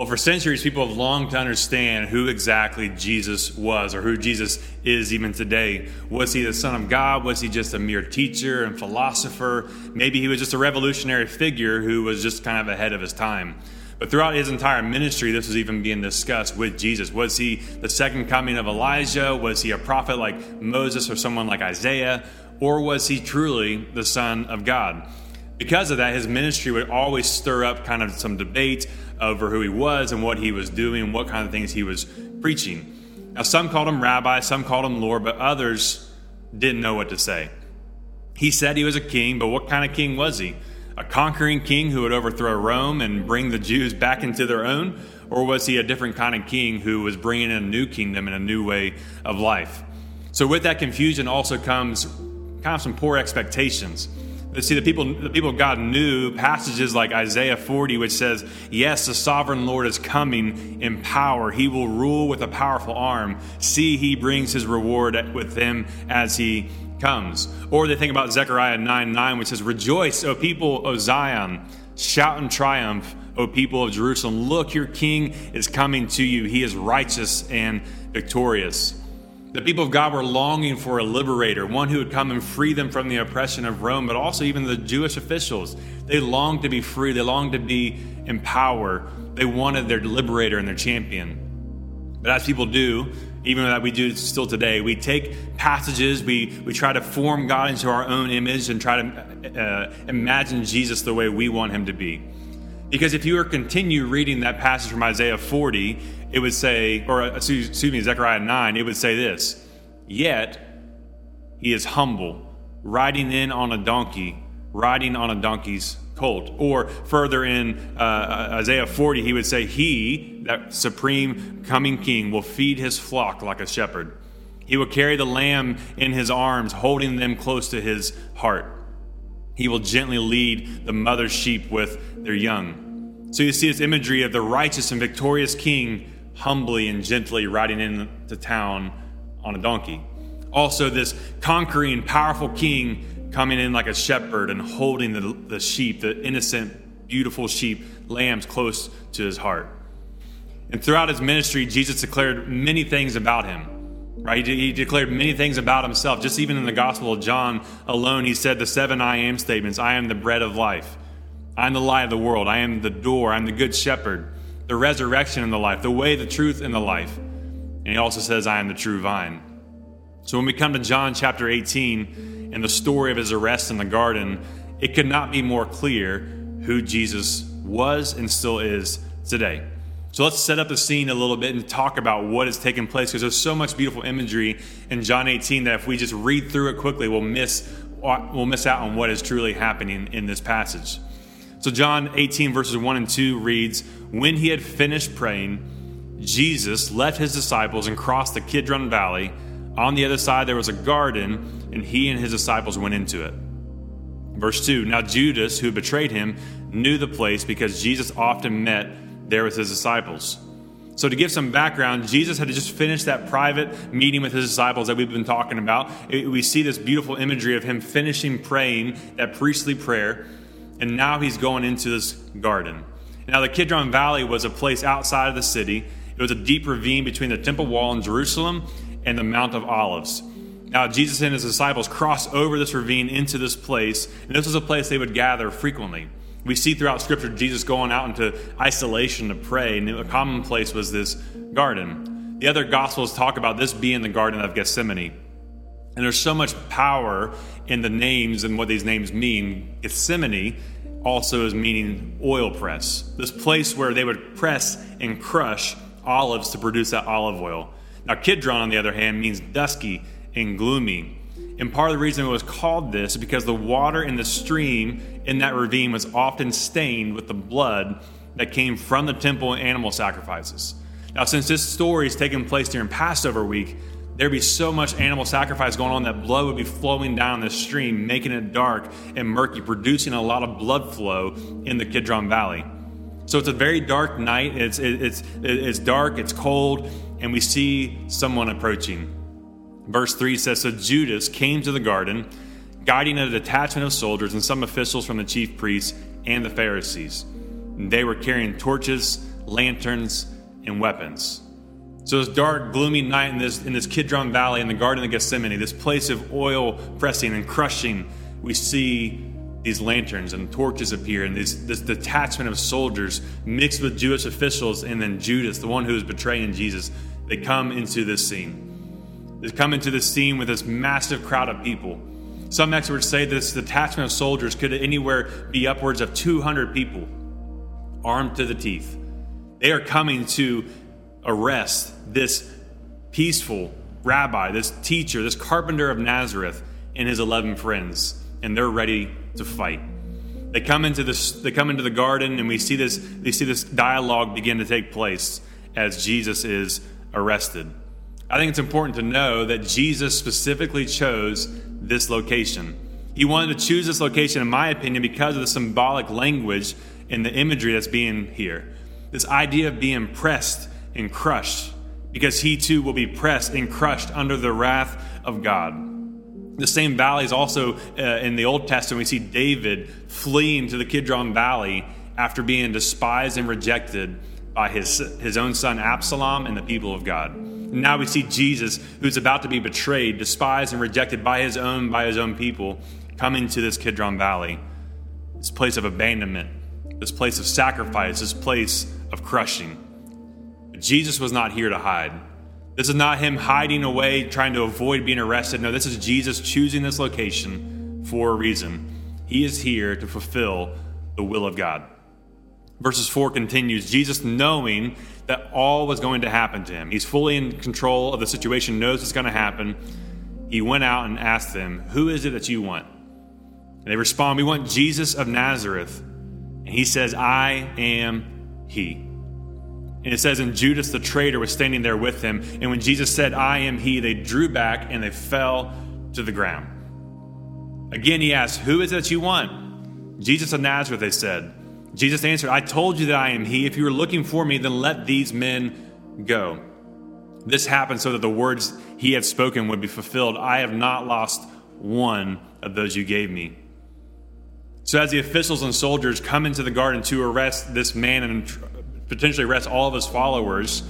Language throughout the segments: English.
Well, for centuries, people have longed to understand who exactly Jesus was or who Jesus is even today. Was he the Son of God? Was he just a mere teacher and philosopher? Maybe he was just a revolutionary figure who was just kind of ahead of his time. But throughout his entire ministry, this was even being discussed with Jesus. Was he the second coming of Elijah? Was he a prophet like Moses or someone like Isaiah? Or was he truly the Son of God? Because of that, his ministry would always stir up kind of some debate over who he was and what he was doing, what kind of things he was preaching. Now, some called him rabbi, some called him Lord, but others didn't know what to say. He said he was a king, but what kind of king was he? A conquering king who would overthrow Rome and bring the Jews back into their own? Or was he a different kind of king who was bringing in a new kingdom and a new way of life? So, with that confusion also comes kind of some poor expectations. But see, the people, the people of God knew passages like Isaiah 40, which says, Yes, the sovereign Lord is coming in power. He will rule with a powerful arm. See, he brings his reward with him as he comes. Or they think about Zechariah 9 9, which says, Rejoice, O people of Zion. Shout in triumph, O people of Jerusalem. Look, your king is coming to you. He is righteous and victorious. The people of God were longing for a liberator, one who would come and free them from the oppression of Rome, but also even the Jewish officials. They longed to be free, they longed to be in power. They wanted their liberator and their champion. But as people do, even that we do still today, we take passages, we, we try to form God into our own image and try to uh, imagine Jesus the way we want him to be. Because if you were to continue reading that passage from Isaiah 40, it would say, or uh, excuse me, Zechariah 9, it would say this Yet he is humble, riding in on a donkey, riding on a donkey's colt. Or further in uh, uh, Isaiah 40, he would say, He, that supreme coming king, will feed his flock like a shepherd. He will carry the lamb in his arms, holding them close to his heart. He will gently lead the mother sheep with their young. So you see this imagery of the righteous and victorious king humbly and gently riding into town on a donkey. Also, this conquering, powerful king coming in like a shepherd and holding the, the sheep, the innocent, beautiful sheep, lambs close to his heart. And throughout his ministry, Jesus declared many things about him. Right? He declared many things about himself. Just even in the Gospel of John alone, he said the seven I am statements I am the bread of life. I am the light of the world. I am the door. I'm the good shepherd the resurrection and the life, the way, the truth, and the life. And he also says, I am the true vine. So when we come to John chapter 18 and the story of his arrest in the garden, it could not be more clear who Jesus was and still is today. So let's set up the scene a little bit and talk about what has taken place because there's so much beautiful imagery in John 18 that if we just read through it quickly, we'll miss, uh, we'll miss out on what is truly happening in this passage. So, John 18, verses 1 and 2 reads When he had finished praying, Jesus left his disciples and crossed the Kidron Valley. On the other side, there was a garden, and he and his disciples went into it. Verse 2 Now, Judas, who betrayed him, knew the place because Jesus often met there with his disciples. So, to give some background, Jesus had just finished that private meeting with his disciples that we've been talking about. We see this beautiful imagery of him finishing praying that priestly prayer and now he's going into this garden. Now, the Kidron Valley was a place outside of the city. It was a deep ravine between the temple wall in Jerusalem and the Mount of Olives. Now, Jesus and his disciples crossed over this ravine into this place, and this was a place they would gather frequently. We see throughout Scripture Jesus going out into isolation to pray, and a common place was this garden. The other Gospels talk about this being the Garden of Gethsemane. And there's so much power in the names and what these names mean. Gethsemane also is meaning oil press, this place where they would press and crush olives to produce that olive oil. Now, Kidron, on the other hand, means dusky and gloomy. And part of the reason it was called this is because the water in the stream in that ravine was often stained with the blood that came from the temple and animal sacrifices. Now, since this story is taking place during Passover week, there'd be so much animal sacrifice going on that blood would be flowing down the stream, making it dark and murky, producing a lot of blood flow in the Kidron Valley. So it's a very dark night. It's, it's, it's dark, it's cold, and we see someone approaching. Verse 3 says So Judas came to the garden, guiding a detachment of soldiers and some officials from the chief priests and the Pharisees. They were carrying torches lanterns, and weapons. So this dark, gloomy night in this in this Kidron Valley in the Garden of Gethsemane, this place of oil pressing and crushing, we see these lanterns and torches appear, and this, this detachment of soldiers mixed with Jewish officials, and then Judas, the one who is betraying Jesus, they come into this scene. They come into the scene with this massive crowd of people. Some experts say this detachment of soldiers could anywhere be upwards of 200 people, armed to the teeth. They are coming to arrest this peaceful rabbi, this teacher, this carpenter of Nazareth, and his 11 friends, and they're ready to fight. They come into this they come into the garden and we see this they see this dialogue begin to take place as Jesus is arrested. I think it's important to know that Jesus specifically chose this location. He wanted to choose this location, in my opinion, because of the symbolic language and the imagery that's being here. This idea of being pressed and crushed, because he too will be pressed and crushed under the wrath of God. The same valley is also uh, in the Old Testament. We see David fleeing to the Kidron Valley after being despised and rejected by his, his own son Absalom and the people of God. And now we see Jesus, who's about to be betrayed, despised, and rejected by his own by his own people, coming to this Kidron Valley, this place of abandonment, this place of sacrifice, this place of crushing. But Jesus was not here to hide. This is not him hiding away, trying to avoid being arrested. No, this is Jesus choosing this location for a reason. He is here to fulfill the will of God. Verses 4 continues Jesus, knowing that all was going to happen to him, he's fully in control of the situation, knows what's going to happen. He went out and asked them, Who is it that you want? And they respond, We want Jesus of Nazareth. And he says, I am he. And it says, And Judas the traitor was standing there with him. And when Jesus said, I am he, they drew back and they fell to the ground. Again, he asked, Who is it that you want? Jesus of Nazareth, they said. Jesus answered, I told you that I am he. If you are looking for me, then let these men go. This happened so that the words he had spoken would be fulfilled. I have not lost one of those you gave me. So, as the officials and soldiers come into the garden to arrest this man and potentially arrest all of his followers,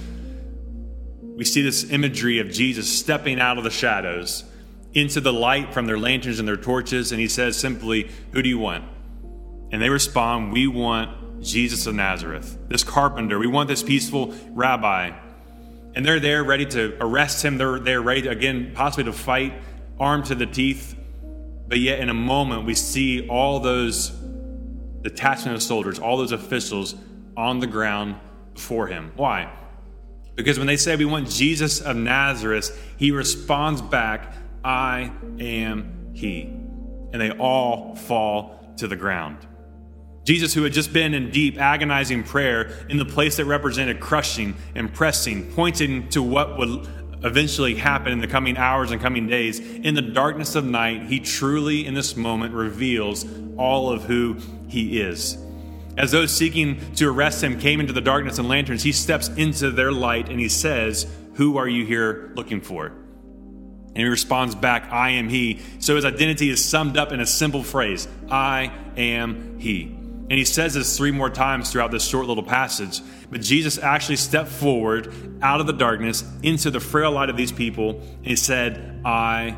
we see this imagery of Jesus stepping out of the shadows into the light from their lanterns and their torches, and he says simply, Who do you want? And they respond, We want Jesus of Nazareth, this carpenter. We want this peaceful rabbi. And they're there ready to arrest him. They're there ready, to, again, possibly to fight, armed to the teeth. But yet, in a moment, we see all those detachment of soldiers, all those officials on the ground before him. Why? Because when they say we want Jesus of Nazareth, he responds back, I am he. And they all fall to the ground. Jesus, who had just been in deep, agonizing prayer in the place that represented crushing and pressing, pointing to what would eventually happen in the coming hours and coming days, in the darkness of night, he truly, in this moment, reveals all of who he is. As those seeking to arrest him came into the darkness and lanterns, he steps into their light and he says, Who are you here looking for? And he responds back, I am he. So his identity is summed up in a simple phrase I am he. And he says this three more times throughout this short little passage. But Jesus actually stepped forward out of the darkness into the frail light of these people and he said, I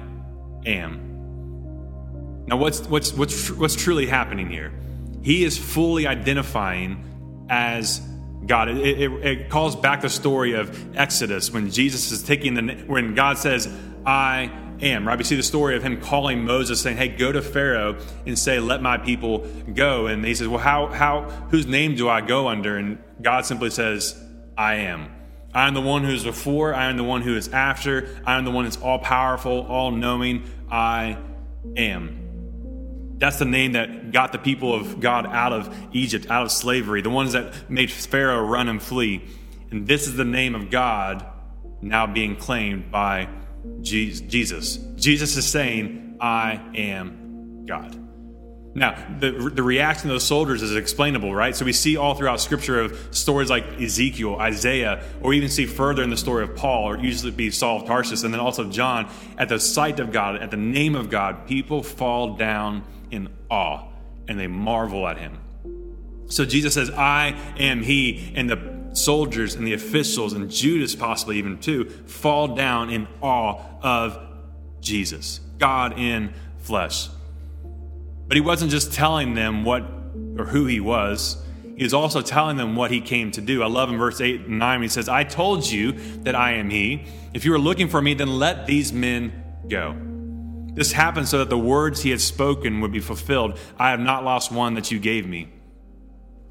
am. Now, what's, what's, what's, what's truly happening here? he is fully identifying as God. It, it, it, calls back the story of Exodus when Jesus is taking the, when God says, I am, right? We see the story of him calling Moses saying, Hey, go to Pharaoh and say, Let my people go. And he says, Well, how, how, whose name do I go under? And God simply says, I am. I am the one who is before, I am the one who is after, I am the one that's all powerful, all knowing. I am. That's the name that got the people of God out of Egypt, out of slavery, the ones that made Pharaoh run and flee. And this is the name of God now being claimed by Jesus. Jesus is saying, I am God. Now, the, the reaction of those soldiers is explainable, right? So we see all throughout Scripture of stories like Ezekiel, Isaiah, or even see further in the story of Paul, or usually be Saul of Tarsus, and then also John. At the sight of God, at the name of God, people fall down in awe and they marvel at him. So Jesus says, I am He, and the soldiers and the officials and Judas, possibly even too, fall down in awe of Jesus, God in flesh. But he wasn't just telling them what or who he was, he was also telling them what he came to do. I love in verse 8 and 9 he says, I told you that I am he. If you are looking for me, then let these men go. This happened so that the words he had spoken would be fulfilled. I have not lost one that you gave me.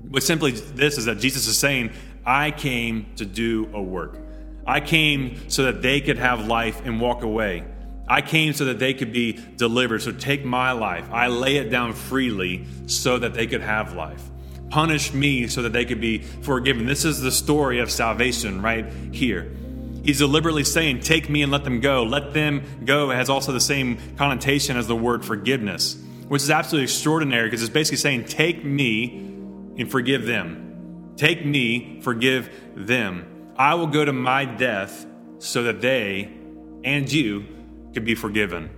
But simply this is that Jesus is saying, I came to do a work. I came so that they could have life and walk away. I came so that they could be delivered. So take my life. I lay it down freely so that they could have life. Punish me so that they could be forgiven. This is the story of salvation right here. He's deliberately saying, Take me and let them go. Let them go has also the same connotation as the word forgiveness, which is absolutely extraordinary because it's basically saying, Take me and forgive them. Take me, forgive them. I will go to my death so that they and you could be forgiven.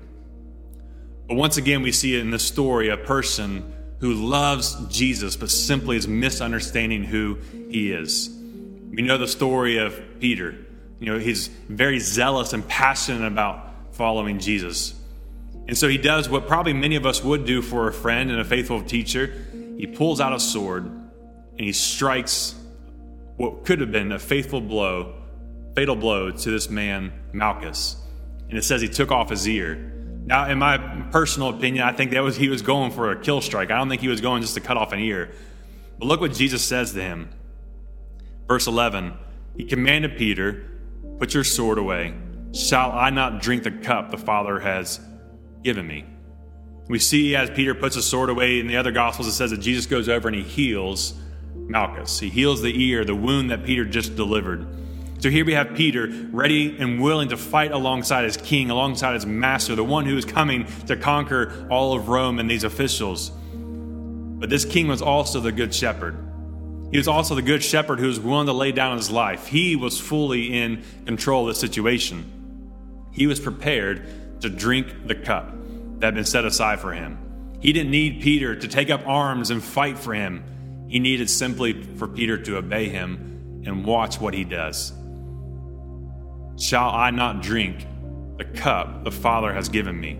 But once again, we see in this story a person who loves Jesus but simply is misunderstanding who he is. We know the story of Peter. You know, he's very zealous and passionate about following Jesus. And so he does what probably many of us would do for a friend and a faithful teacher. He pulls out a sword and he strikes what could have been a faithful blow, fatal blow to this man, Malchus and it says he took off his ear. Now, in my personal opinion, I think that was he was going for a kill strike. I don't think he was going just to cut off an ear. But look what Jesus says to him. Verse 11 He commanded Peter, Put your sword away. Shall I not drink the cup the Father has given me? We see as Peter puts his sword away in the other Gospels, it says that Jesus goes over and he heals Malchus. He heals the ear, the wound that Peter just delivered. So here we have Peter ready and willing to fight alongside his king, alongside his master, the one who is coming to conquer all of Rome and these officials. But this king was also the good shepherd. He was also the good shepherd who was willing to lay down his life. He was fully in control of the situation. He was prepared to drink the cup that had been set aside for him. He didn't need Peter to take up arms and fight for him. He needed simply for Peter to obey him and watch what he does. Shall I not drink the cup the Father has given me?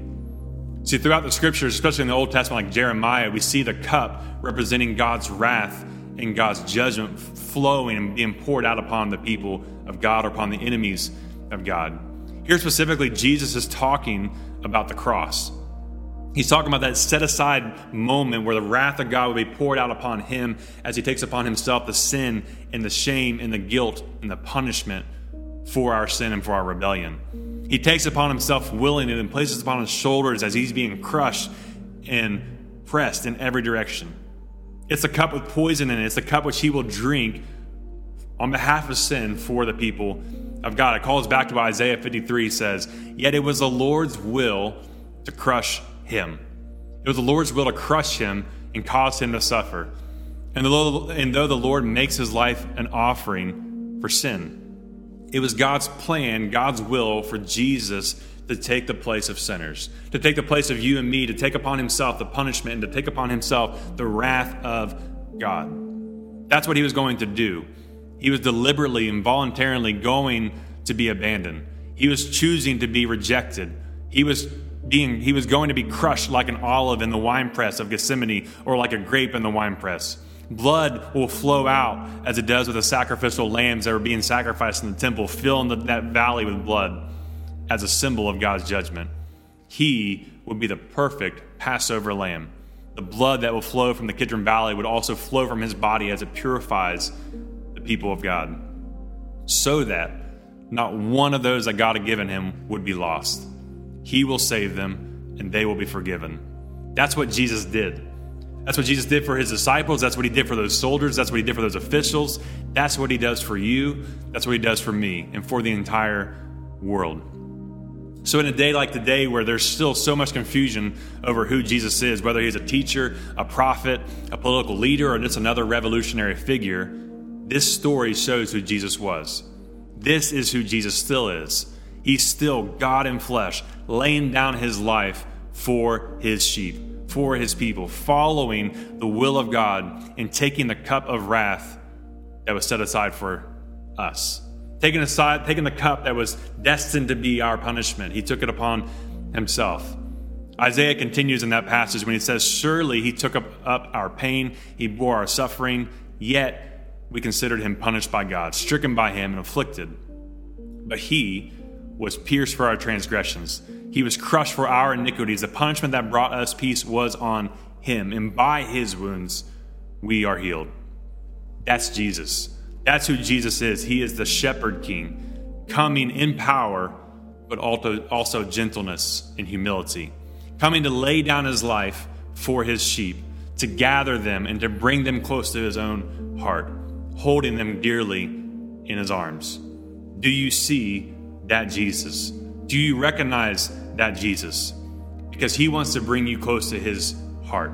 See, throughout the scriptures, especially in the Old Testament, like Jeremiah, we see the cup representing God's wrath and God's judgment flowing and being poured out upon the people of God or upon the enemies of God. Here specifically, Jesus is talking about the cross. He's talking about that set aside moment where the wrath of God will be poured out upon him as he takes upon himself the sin and the shame and the guilt and the punishment for our sin and for our rebellion. He takes upon himself willingly and places upon his shoulders as he's being crushed and pressed in every direction. It's a cup with poison in it. It's a cup which he will drink on behalf of sin for the people of God. It calls back to Isaiah 53 says, Yet it was the Lord's will to crush him. It was the Lord's will to crush him and cause him to suffer. And though, and though the Lord makes his life an offering for sin, it was God's plan, God's will for Jesus to take the place of sinners, to take the place of you and me, to take upon himself the punishment and to take upon himself the wrath of God. That's what he was going to do. He was deliberately and voluntarily going to be abandoned. He was choosing to be rejected. He was being he was going to be crushed like an olive in the winepress of Gethsemane or like a grape in the winepress. Blood will flow out as it does with the sacrificial lambs that were being sacrificed in the temple, filling the, that valley with blood as a symbol of God's judgment. He would be the perfect Passover lamb. The blood that will flow from the Kidron Valley would also flow from his body as it purifies the people of God, so that not one of those that God had given him would be lost. He will save them, and they will be forgiven. That's what Jesus did. That's what Jesus did for his disciples. That's what he did for those soldiers. That's what he did for those officials. That's what he does for you. That's what he does for me and for the entire world. So, in a day like today, where there's still so much confusion over who Jesus is, whether he's a teacher, a prophet, a political leader, or just another revolutionary figure, this story shows who Jesus was. This is who Jesus still is. He's still God in flesh, laying down his life for his sheep for his people, following the will of God and taking the cup of wrath that was set aside for us. Taking aside, taking the cup that was destined to be our punishment, he took it upon himself. Isaiah continues in that passage when he says, Surely he took up, up our pain, he bore our suffering, yet we considered him punished by God, stricken by him, and afflicted. But he was pierced for our transgressions, he was crushed for our iniquities. The punishment that brought us peace was on him, and by his wounds we are healed. That's Jesus. That's who Jesus is. He is the shepherd king, coming in power, but also, also gentleness and humility, coming to lay down his life for his sheep, to gather them and to bring them close to his own heart, holding them dearly in his arms. Do you see that Jesus? Do you recognize that Jesus? Because he wants to bring you close to his heart.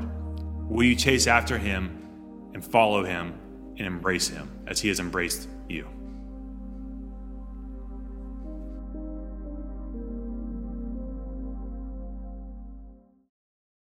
Will you chase after him and follow him and embrace him as he has embraced you.